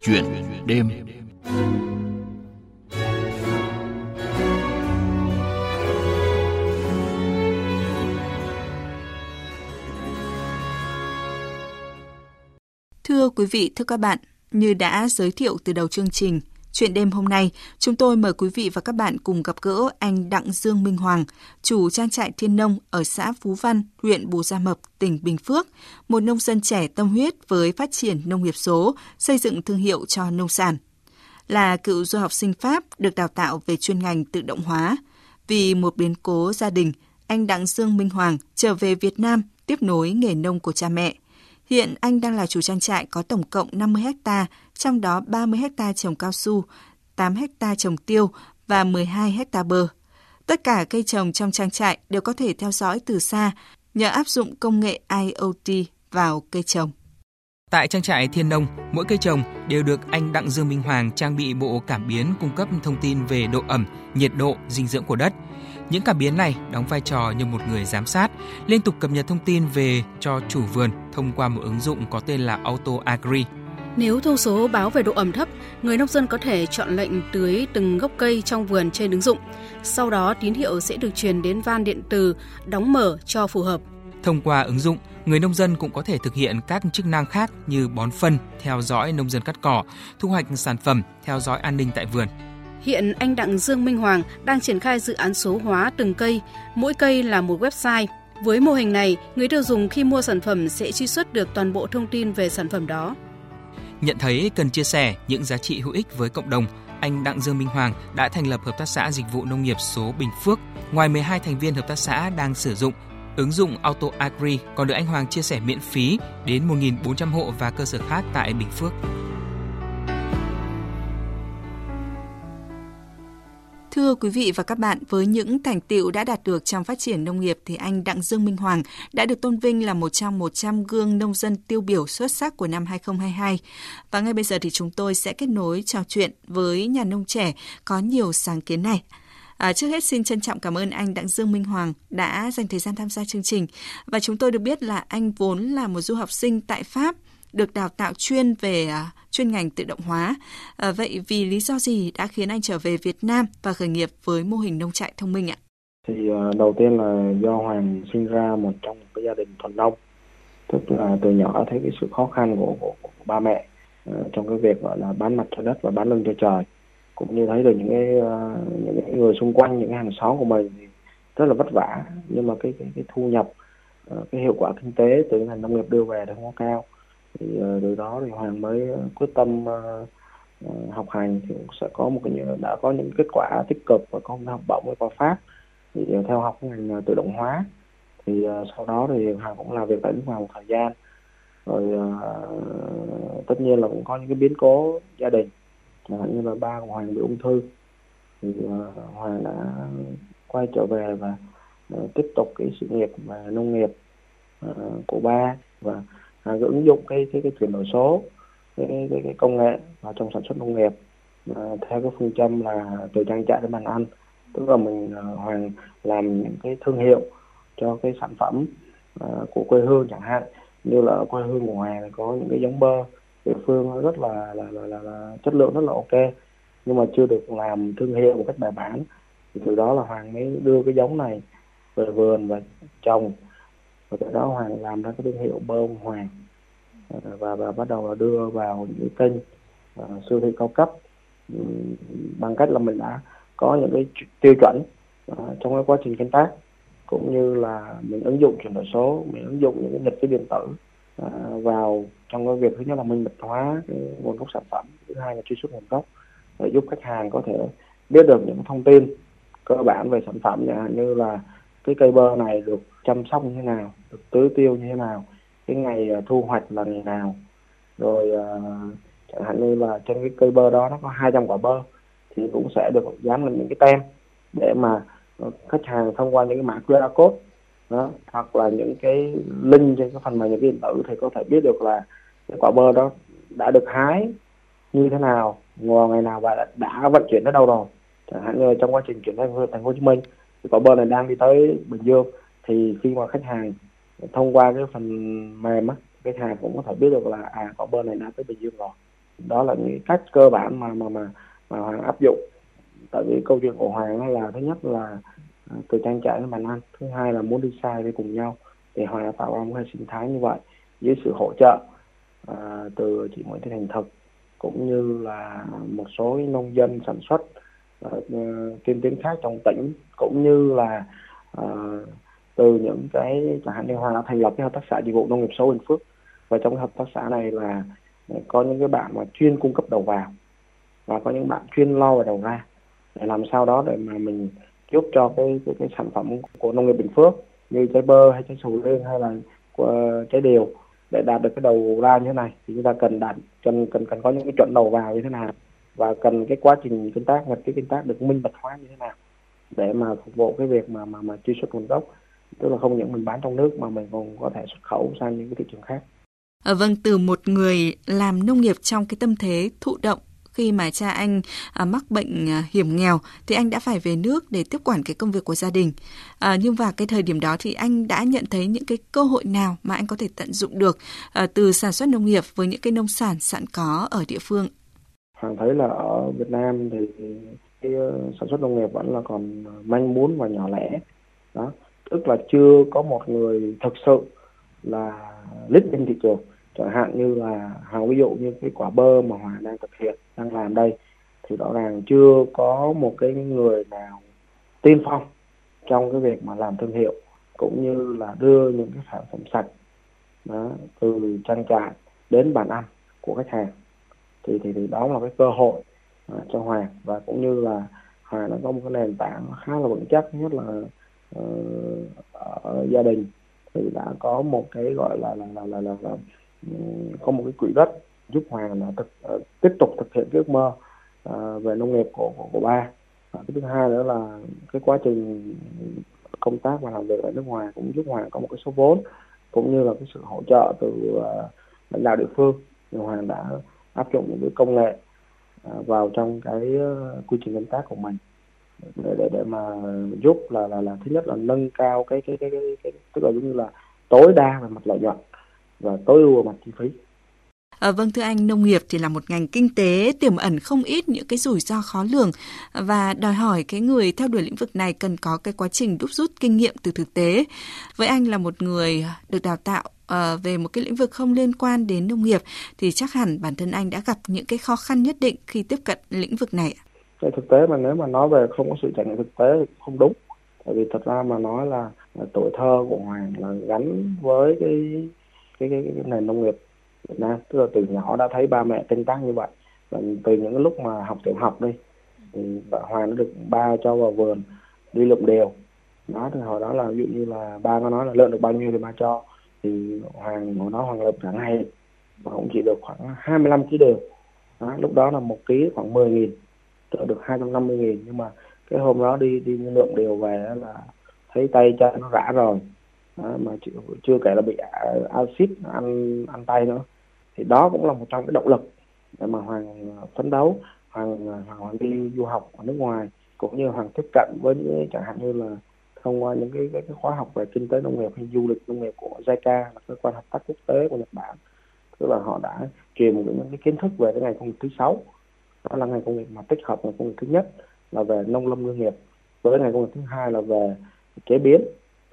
Chuyện đêm. Thưa quý vị, thưa các bạn, như đã giới thiệu từ đầu chương trình, Chuyện đêm hôm nay, chúng tôi mời quý vị và các bạn cùng gặp gỡ anh Đặng Dương Minh Hoàng, chủ trang trại Thiên Nông ở xã Phú Văn, huyện Bù Gia Mập, tỉnh Bình Phước, một nông dân trẻ tâm huyết với phát triển nông nghiệp số, xây dựng thương hiệu cho nông sản. Là cựu du học sinh Pháp được đào tạo về chuyên ngành tự động hóa. Vì một biến cố gia đình, anh Đặng Dương Minh Hoàng trở về Việt Nam tiếp nối nghề nông của cha mẹ – Hiện anh đang là chủ trang trại có tổng cộng 50 hecta, trong đó 30 hecta trồng cao su, 8 hecta trồng tiêu và 12 hecta bơ. Tất cả cây trồng trong trang trại đều có thể theo dõi từ xa nhờ áp dụng công nghệ IoT vào cây trồng. Tại trang trại Thiên Nông, mỗi cây trồng đều được anh Đặng Dương Minh Hoàng trang bị bộ cảm biến cung cấp thông tin về độ ẩm, nhiệt độ, dinh dưỡng của đất – những cảm biến này đóng vai trò như một người giám sát, liên tục cập nhật thông tin về cho chủ vườn thông qua một ứng dụng có tên là Auto Agri. Nếu thông số báo về độ ẩm thấp, người nông dân có thể chọn lệnh tưới từng gốc cây trong vườn trên ứng dụng. Sau đó tín hiệu sẽ được truyền đến van điện tử đóng mở cho phù hợp. Thông qua ứng dụng, người nông dân cũng có thể thực hiện các chức năng khác như bón phân, theo dõi nông dân cắt cỏ, thu hoạch sản phẩm, theo dõi an ninh tại vườn. Hiện anh Đặng Dương Minh Hoàng đang triển khai dự án số hóa từng cây, mỗi cây là một website. Với mô hình này, người tiêu dùng khi mua sản phẩm sẽ truy xuất được toàn bộ thông tin về sản phẩm đó. Nhận thấy cần chia sẻ những giá trị hữu ích với cộng đồng, anh Đặng Dương Minh Hoàng đã thành lập Hợp tác xã Dịch vụ Nông nghiệp số Bình Phước. Ngoài 12 thành viên hợp tác xã đang sử dụng ứng dụng Auto Agri còn được anh Hoàng chia sẻ miễn phí đến 1.400 hộ và cơ sở khác tại Bình Phước. Thưa quý vị và các bạn, với những thành tiệu đã đạt được trong phát triển nông nghiệp thì anh Đặng Dương Minh Hoàng đã được tôn vinh là một trong 100 gương nông dân tiêu biểu xuất sắc của năm 2022. Và ngay bây giờ thì chúng tôi sẽ kết nối trò chuyện với nhà nông trẻ có nhiều sáng kiến này. À, trước hết xin trân trọng cảm ơn anh Đặng Dương Minh Hoàng đã dành thời gian tham gia chương trình. Và chúng tôi được biết là anh vốn là một du học sinh tại Pháp được đào tạo chuyên về à, chuyên ngành tự động hóa. À, vậy vì lý do gì đã khiến anh trở về Việt Nam và khởi nghiệp với mô hình nông trại thông minh ạ? Thì à, đầu tiên là do Hoàng sinh ra một trong một cái gia đình thuần nông, tức là từ nhỏ thấy cái sự khó khăn của, của, của ba mẹ à, trong cái việc gọi là bán mặt cho đất và bán lưng cho trời cũng như thấy được những cái ờ, những người xung quanh những cái hàng xóm của mình thì rất là vất vả. Nhưng mà cái cái, cái thu nhập ờ, cái hiệu quả kinh tế từ ngành nông nghiệp đưa về thì không có cao. Thì ờ, từ đó thì hoàng mới quyết tâm học hành thì cũng sẽ có một cái đã có những kết quả tích cực và có học bổng với qua pháp. Thì theo học ngành tự động hóa. Thì sau đó thì hoàng cũng làm việc tại nước ngoài một thời gian. Rồi tất nhiên là cũng có những cái biến cố gia đình chẳng như là ba của hoàng bị ung thư thì uh, hoàng đã quay trở về và uh, tiếp tục cái sự nghiệp và nông nghiệp uh, của ba và uh, ứng dụng cái cái cái chuyển đổi số cái, cái, cái công nghệ vào trong sản xuất nông nghiệp uh, theo cái phương châm là từ trang trại đến bàn ăn. Tức là mình uh, hoàng làm những cái thương hiệu cho cái sản phẩm uh, của quê hương chẳng hạn. Như là quê hương của Hoàng có những cái giống bơ địa phương rất là là, là là là chất lượng rất là ok nhưng mà chưa được làm thương hiệu một cách bài bản. Thì từ đó là Hoàng mới đưa cái giống này về vườn và trồng. Và từ đó hoàng làm ra cái thương hiệu bơm hoàng. Và và bắt đầu là đưa vào những kênh uh, siêu thị cao cấp. Um, bằng cách là mình đã có những cái tiêu chuẩn uh, trong cái quá trình canh tác cũng như là mình ứng dụng chuyển đổi số mình ứng dụng những cái nhật cái điện tử À, vào trong cái việc thứ nhất là minh bạch hóa cái nguồn gốc sản phẩm thứ hai là truy xuất nguồn gốc để giúp khách hàng có thể biết được những thông tin cơ bản về sản phẩm như là cái cây bơ này được chăm sóc như thế nào được tưới tiêu như thế nào cái ngày à, thu hoạch là ngày nào. Rồi uh, chẳng hạn như là trên cái cây bơ đó nó có 200 quả bơ thì cũng sẽ được dán lên những cái tem để mà khách hàng thông qua những cái mã QR code đó hoặc là những cái link trên cái phần mềm những cái điện tử thì có thể biết được là cái quả bơ đó đã được hái như thế nào vào ngày nào và đã, đã vận chuyển đến đâu rồi. Chẳng hạn như trong quá trình chuyển đến thành phố Hồ Chí Minh thì quả bơ này đang đi tới Bình Dương. Thì khi mà khách hàng thông qua cái phần mềm á khách hàng cũng có thể biết được là à quả bơ này đã tới Bình Dương rồi. Đó là những cách cơ bản mà mà mà mà hoàng áp dụng. Tại vì câu chuyện của hoàng là thứ nhất là À, từ trang trại đến bàn ăn. Thứ hai là muốn đi xa đi cùng nhau thì hòa đã tạo ra một hệ sinh thái như vậy dưới sự hỗ trợ à, từ chị Nguyễn Thị Thành Thực cũng như là một số nông dân sản xuất à, à tiên tiến khác trong tỉnh cũng như là à, từ những cái chẳng hạn như Hòa đã thành lập cái hợp tác xã dịch vụ nông nghiệp số Bình Phước. Và trong cái hợp tác xã này là có những cái bạn mà chuyên cung cấp đầu vào và có những bạn chuyên lo về đầu ra để làm sao đó để mà mình giúp cho cái cái, cái sản phẩm của nông nghiệp Bình Phước như trái bơ hay trái sầu riêng hay là của trái điều để đạt được cái đầu ra như thế này thì chúng ta cần đạt cần cần cần có những cái chuẩn đầu vào như thế nào và cần cái quá trình canh tác nhật cái canh tác được minh bạch hóa như thế nào để mà phục vụ cái việc mà mà mà truy xuất nguồn gốc tức là không những mình bán trong nước mà mình còn có thể xuất khẩu sang những cái thị trường khác. À, vâng, từ một người làm nông nghiệp trong cái tâm thế thụ động khi mà cha anh à, mắc bệnh à, hiểm nghèo thì anh đã phải về nước để tiếp quản cái công việc của gia đình. À, nhưng vào cái thời điểm đó thì anh đã nhận thấy những cái cơ hội nào mà anh có thể tận dụng được à, từ sản xuất nông nghiệp với những cái nông sản sẵn có ở địa phương. Hoàng thấy là ở Việt Nam thì cái ờ, sản xuất nông nghiệp vẫn là còn manh muốn và nhỏ lẻ. Đó, tức là chưa có một người thực sự là lít lên thị trường chẳng hạn như là hào ví dụ như cái quả bơ mà hòa đang thực hiện đang làm đây thì rõ ràng chưa có một cái người nào tiên phong trong cái việc mà làm thương hiệu cũng như là đưa những cái sản phẩm sạch đó, từ trang trại đến bàn ăn của khách hàng. Thì thì, thì đó là cái cơ hội uh, cho Hoàng và cũng như là Hoàng đã có một cái nền tảng khá là vững chắc nhất là uh, ở gia đình thì đã có một cái gọi là là là là, là, là có một cái quỹ đất giúp Hoàng là thực, ờ, tiếp tục thực hiện cái ước mơ ờ, về nông nghiệp của của, của ba. Và cái thứ hai nữa là cái quá trình công tác và làm việc ở nước ngoài cũng giúp Hoàng có một cái số vốn cũng như là cái sự hỗ trợ từ ờ, lãnh đạo địa phương. Thì Hoàng đã áp dụng những cái công nghệ vào trong cái quy trình công tác của mình để để để mà giúp là là là thứ nhất là nâng cao cái cái cái cái, cái tức là giống như là tối đa về mặt lợi nhuận và tối ưu mặt chi phí. À, vâng thưa anh, nông nghiệp thì là một ngành kinh tế tiềm ẩn không ít những cái rủi ro khó lường và đòi hỏi cái người theo đuổi lĩnh vực này cần có cái quá trình đúc rút kinh nghiệm từ thực tế. Với anh là một người được đào tạo uh, về một cái lĩnh vực không liên quan đến nông nghiệp thì chắc hẳn bản thân anh đã gặp những cái khó khăn nhất định khi tiếp cận lĩnh vực này. Cái thực tế mà nếu mà nói về không có sự trải nghiệm thực tế thì không đúng. Tại vì thật ra mà nói là, là tuổi thơ của Hoàng là gắn với cái cái, cái, cái nền nông nghiệp Việt Nam. Tức là từ nhỏ đã thấy ba mẹ canh tác như vậy. Và từ những cái lúc mà học tiểu học đi thì bà Hoàng nó được ba cho vào vườn đi lượm đều. Đó thì hồi đó là ví dụ như là ba có nói là lợn được bao nhiêu thì ba cho. Thì Hoàng hồi đó Hoàng lượm cả ngày và cũng chỉ được khoảng 25 kg đều. Đó, lúc đó là một ký khoảng 10 nghìn được 250 nghìn. Nhưng mà cái hôm đó đi đi lượm đều về là thấy tay chân nó rã rồi đó, mà chưa, chưa kể là bị à, axit ăn ăn tay nữa. Thì đó cũng là một trong cái động lực để mà hoàng à, phấn đấu hoàng à, hoàng, hoàng đi du học ở nước ngoài cũng như hoàng tiếp cận với những chẳng hạn như là thông qua những cái, cái, cái khóa học về kinh tế nông nghiệp hay du lịch nông nghiệp của JICA là cơ quan hợp tác quốc tế của Nhật Bản. Tức là họ đã truyền những cái kiến thức về cái ngành công nghiệp thứ sáu. Đó là ngành công nghiệp mà tích hợp ngành công nghiệp thứ nhất là về nông lâm ngư nghiệp với ngành công nghiệp thứ hai là về chế biến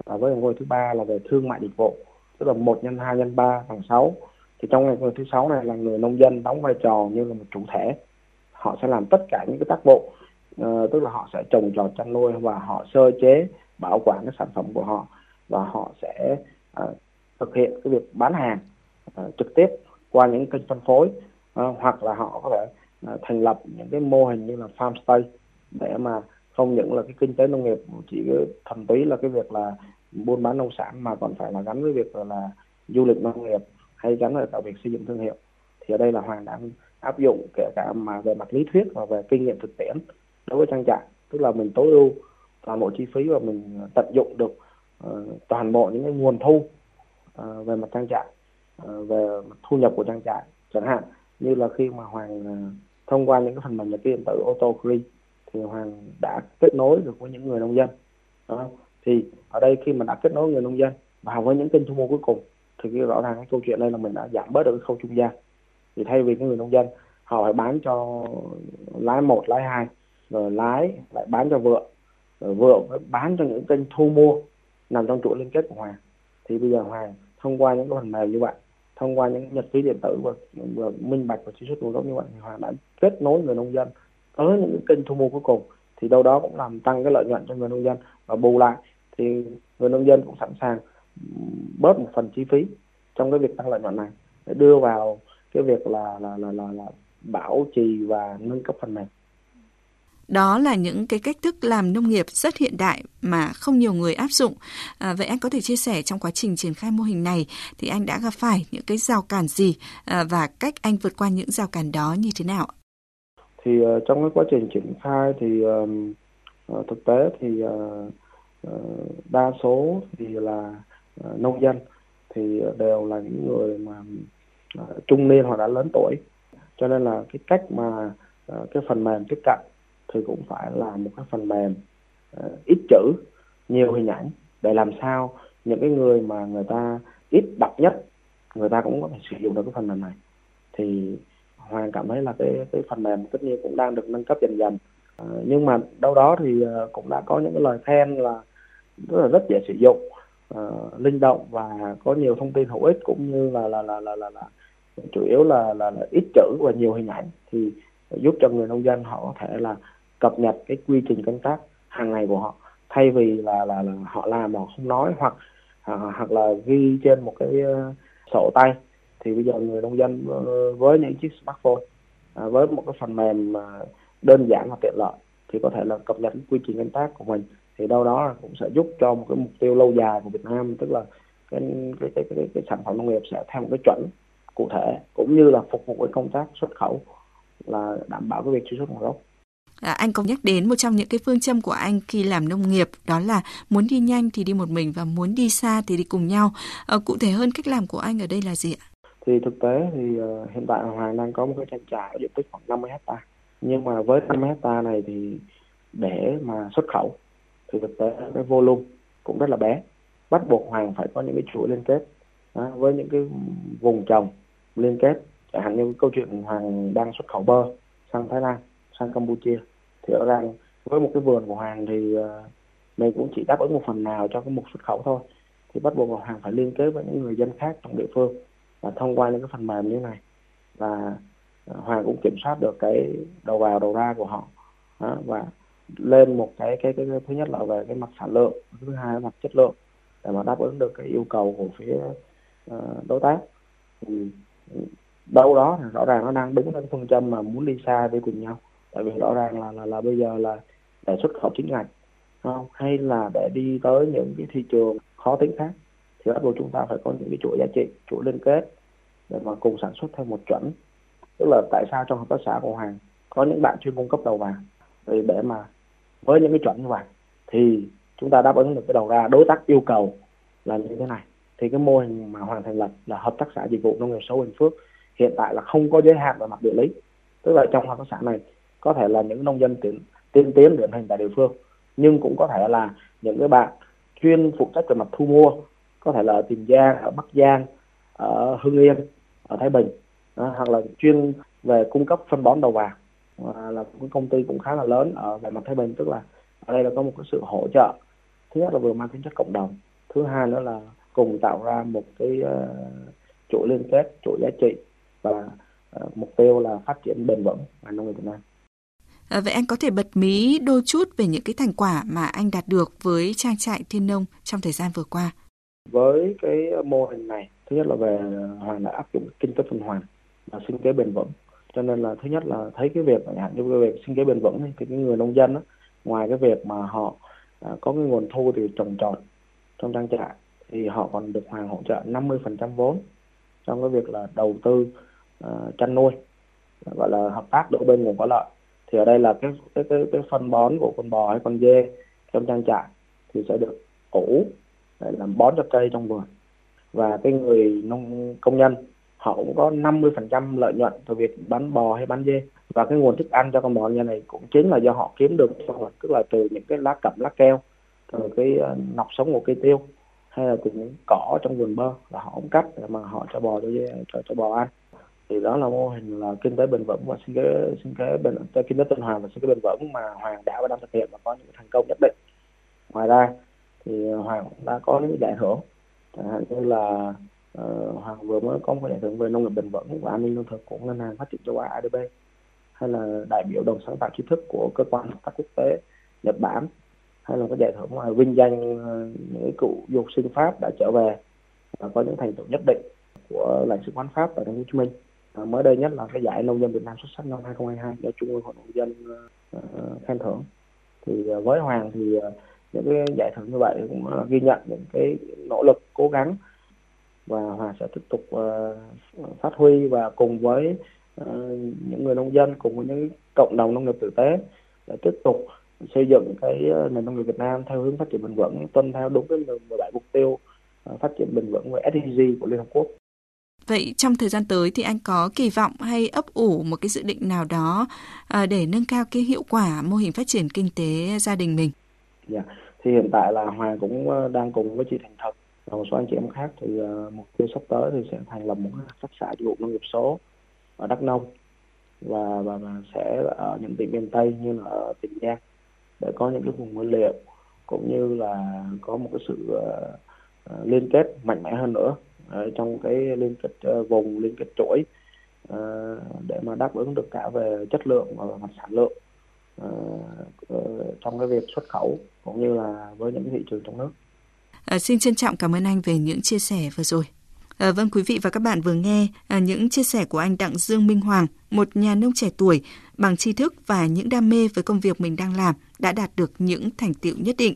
và với ngôi thứ ba là về thương mại dịch vụ tức là một nhân hai nhân ba bằng sáu. Thì trong ngành thứ sáu này là người nông dân đóng vai trò như là một chủ thể. Họ sẽ làm tất cả những cái tác vụ uh, tức là họ sẽ trồng trọt chăn nuôi và họ sơ chế bảo quản cái sản phẩm của họ. Và họ sẽ uh, thực hiện cái việc bán hàng uh, trực tiếp qua những kênh phân phối uh, hoặc là họ có thể uh, thành lập những cái mô hình như là farm stay để mà không những là cái kinh tế nông nghiệp chỉ thuần túy là cái việc là buôn bán nông sản mà còn phải là gắn với việc là, du lịch nông nghiệp hay gắn với cả việc xây dựng thương hiệu. Thì ở đây là hoàng đang áp dụng kể cả mà về mặt lý thuyết và về kinh nghiệm thực tiễn đối với trang trại. Tức là mình tối ưu toàn bộ chi phí và mình tận dụng được uh, toàn bộ những cái nguồn thu uh, về mặt trang trại uh, về thu nhập của trang trại chẳng hạn. Như là khi mà hoàng uh, thông qua những cái phần mềm nhật ký điện tử auto free thì hoàng đã kết nối được với những người nông dân đó thì ở đây khi mà đã kết nối người nông dân vào với những kênh thu mua cuối cùng thì cái rõ ràng cái câu chuyện đây là mình đã giảm bớt được cái khâu trung gian. Thì thay vì cái người nông dân họ phải bán cho lái một lái hai rồi lái lại bán cho vợ rồi vợ phải bán cho những kênh thu mua nằm trong chuỗi liên kết của Hoàng. Thì bây giờ Hoàng thông qua những cái phần mềm như vậy thông qua những nhật ký điện tử và, và minh bạch và truy xuất nguồn gốc như vậy thì Hoàng đã kết nối người nông dân tới những kênh thu mua cuối cùng. Thì đâu đó cũng làm tăng cái lợi nhuận cho người nông dân và bù lại thì người nông dân cũng sẵn sàng bớt một phần chi phí trong cái việc tăng lợi nhuận này để đưa vào cái việc là là là là, là bảo trì và nâng cấp phần mềm đó là những cái cách thức làm nông nghiệp rất hiện đại mà không nhiều người áp dụng. À, vậy anh có thể chia sẻ trong quá trình triển khai mô hình này thì anh đã gặp phải những cái rào cản gì à, và cách anh vượt qua những rào cản đó như thế nào? Thì uh, trong cái quá trình triển khai thì uh, thực tế thì uh, Ờ, đa số thì là ờ, nông dân thì đều là những người mà ờ, trung niên hoặc đã lớn tuổi. Cho nên là cái cách mà cái phần mềm tiếp cận thì cũng phải là một cái phần mềm ít chữ nhiều hình ảnh để làm sao những cái người mà người ta ít đọc nhất người ta cũng có thể sử dụng được cái phần mềm này. Thì hoàng cảm thấy là cái cái phần mềm tất nhiên cũng đang được nâng cấp dần dần. À, nhưng mà đâu đó thì cũng đã có những cái lời khen là rất là rất dễ sử dụng. Uh, linh động và có nhiều thông tin hữu ích cũng như là là là là là, là chủ yếu là, là là ít chữ và nhiều hình ảnh thì giúp cho người nông dân họ có thể là cập nhật cái quy trình canh tác hàng ngày của họ. Thay vì là là, là họ làm mà không nói hoặc à, hoặc là ghi trên một cái uh, sổ tay thì bây giờ người nông dân uh, với những chiếc smartphone uh, với một cái phần mềm uh, đơn giản và tiện lợi thì có thể là cập nhật quy trình canh tác của mình thì đâu đó cũng sẽ giúp cho một cái mục tiêu lâu dài của Việt Nam tức là cái cái cái cái, cái sản phẩm nông nghiệp sẽ theo một cái chuẩn cụ thể cũng như là phục vụ cái công tác xuất khẩu là đảm bảo cái việc truy xuất nguồn gốc À, anh có nhắc đến một trong những cái phương châm của anh khi làm nông nghiệp đó là muốn đi nhanh thì đi một mình và muốn đi xa thì đi cùng nhau. À, cụ thể hơn cách làm của anh ở đây là gì ạ? Thì thực tế thì uh, hiện tại Hoàng đang có một cái trang trại diện tích khoảng 50 hecta. Nhưng mà với 50 hecta này thì để mà xuất khẩu thì thực tế cái volume cũng rất là bé. Bắt buộc Hoàng phải có những cái chuỗi liên kết đó, với những cái vùng trồng liên kết. Chẳng hạn như câu chuyện Hoàng đang xuất khẩu bơ sang Thái Lan sang Campuchia. Thì rõ ràng với một cái vườn của Hoàng thì uh, mình cũng chỉ đáp ứng một phần nào cho cái mục xuất khẩu thôi. Thì bắt buộc Hoàng phải liên kết với những người dân khác trong địa phương và thông qua những cái phần mềm như này. Và à, Hoàng cũng kiểm soát được cái đầu vào đầu ra của họ đó, và lên một cái, cái cái cái thứ nhất là về cái mặt sản lượng thứ hai là mặt chất lượng để mà đáp ứng được cái yêu cầu của phía uh, đối tác. Thì đâu đó thì rõ ràng nó đang đứng trên phương châm mà muốn đi xa đi cùng nhau. Tại vì rõ ràng là là là bây giờ là để xuất khẩu chính ngạch không? Hay là để đi tới những cái thị trường khó tính khác thì bắt buộc chúng ta phải có những cái chuỗi giá trị chuỗi liên kết để mà cùng sản xuất theo một chuẩn. Tức là tại sao trong hợp tác xã của hoàng có những bạn chuyên cung cấp đầu vào? Thì để mà với những cái chuẩn như vậy thì chúng ta đáp ứng được cái đầu ra đối tác yêu cầu là như thế này. Thì cái mô hình mà hoàng thành lập là hợp tác xã dịch vụ nông nghiệp số bình phước hiện tại là không có giới hạn về mặt địa lý. Tức là trong hợp tác xã này có thể là những nông dân tiên, tiên tiến điển hình tại địa phương nhưng cũng có thể là những cái bạn chuyên phụ trách về mặt thu mua có thể là ở tiền giang ở bắc giang ở hưng yên ở thái bình đó, hoặc là chuyên về cung cấp phân bón đầu vào và là một công ty cũng khá là lớn ở về mặt thái bình tức là ở đây là có một cái sự hỗ trợ thứ nhất là vừa mang tính chất cộng đồng thứ hai nữa là cùng tạo ra một cái uh, chuỗi liên kết chuỗi giá trị và uh, mục tiêu là phát triển bền vững ngành nông nghiệp Việt Nam. À, vậy anh có thể bật mí đôi chút về những cái thành quả mà anh đạt được với trang trại Thiên Nông trong thời gian vừa qua. Với cái mô hình này, thứ nhất là về Hoàng đã áp dụng kinh tế tuần hoàn và sinh kế bền vững. Cho nên là thứ nhất là thấy cái việc chẳng hạn như cái việc sinh kế bền vững thì cái người nông dân đó, ngoài cái việc mà họ à, có cái nguồn thu từ trồng trọt trong trang trại thì họ còn được Hoàng hỗ trợ 50% vốn trong cái việc là đầu tư uh, chăn nuôi gọi là hợp tác đôi bên cùng có lợi. Thì ở đây là cái cái cái, cái phân bón của con bò hay con dê trong trang trại thì sẽ được ủ để làm bón cho cây trong vườn. Và cái người nông công nhân họ cũng có 50% lợi nhuận từ việc bán bò hay bán dê. Và cái nguồn thức ăn cho con bò như này cũng chính là do họ kiếm được tức là từ những cái lá cẩm lá keo từ cái ờ, nọc sống của cây tiêu hay là từ những cỏ trong vườn bơ. Là họ cũng cắt để mà họ cho bò cho cho, cho bò ăn. Thì đó là mô hình là kinh tế bền vững và sinh kế sinh kế bền ờ, kinh tế tuần hoàn và sinh kế bền vững mà Hoàng đã và đang thực hiện và có những thành công nhất định. Ngoài ra thì Hoàng đã có những giải thưởng chẳng hạn như là Ờ, uh, Hoàng vừa mới có một giải thưởng về nông nghiệp bền vững và an ninh lương thực của ngân hàng phát triển châu Á ADB hay là đại biểu đồng sáng tạo trí thức của cơ quan hợp tác quốc tế Nhật Bản hay là có giải thưởng ngoài vinh danh ờ, những cựu du học sinh Pháp đã trở về và có những thành tựu nhất định của lãnh sự quán Pháp ở thành phố Hồ Chí Minh. Mới đây nhất là cái giải nông dân Việt Nam xuất sắc năm 2022 do Trung ương Hội nông dân ờ, khen thưởng. Thì với Hoàng thì những cái giải thưởng như vậy cũng ghi nhận những cái nỗ lực cố gắng và Hoàng sẽ tiếp tục uh, phát huy và cùng với uh, những người nông dân cùng với những cộng đồng nông nghiệp tử tế để tiếp tục xây dựng cái nền nông nghiệp Việt Nam theo hướng phát triển bền vững tuân theo đúng cái 17 mục tiêu phát triển bền vững về SDG của Liên Hợp Quốc. Vậy trong thời gian tới thì anh có kỳ vọng hay ấp ủ một cái dự định nào đó để nâng cao cái hiệu quả mô hình phát triển kinh tế gia đình mình? Dạ, thì hiện tại là Hoàng cũng ờ, đang cùng với chị Thành Thật và một số anh chị em khác thì uh, mục tiêu sắp tới thì sẽ thành lập một hợp tác xã dịch vụ nông nghiệp số ở Đắk Nông và, và và sẽ ở những tỉnh miền Tây như là ở tỉnh Giang để có những cái vùng nguyên liệu cũng như là có một cái sự uh, liên kết mạnh mẽ hơn nữa uh, trong cái liên kết uh, vùng liên kết chuỗi uh, để mà đáp ứng được cả về chất lượng và mặt sản lượng uh, uh, trong cái việc xuất khẩu cũng như là với những thị trường trong nước. À, xin trân trọng cảm ơn anh về những chia sẻ vừa rồi. À, vâng quý vị và các bạn vừa nghe à, những chia sẻ của anh Đặng Dương Minh Hoàng, một nhà nông trẻ tuổi bằng tri thức và những đam mê với công việc mình đang làm đã đạt được những thành tựu nhất định.